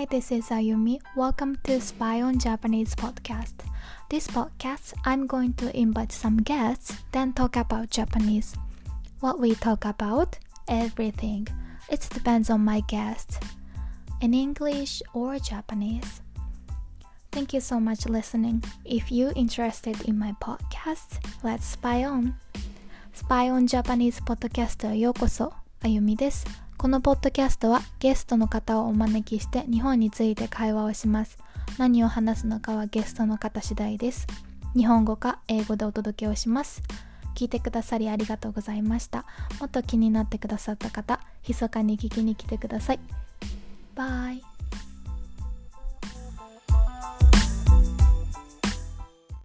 Hi, this is Ayumi. Welcome to Spy on Japanese podcast. This podcast, I'm going to invite some guests, then talk about Japanese. What we talk about? Everything. It depends on my guests. In English or Japanese. Thank you so much listening. If you interested in my podcast, let's spy on. Spy on Japanese podcast へようこそ。あゆみです。 このポッドキャストはゲストの方をお招きして日本について会話をします。何を話すのかはゲストの方次第です。日本語か英語でお届けをします。聞いてくださりありがとうございました。もっと気になってくださった方、密かに聞きに来てください。バイ。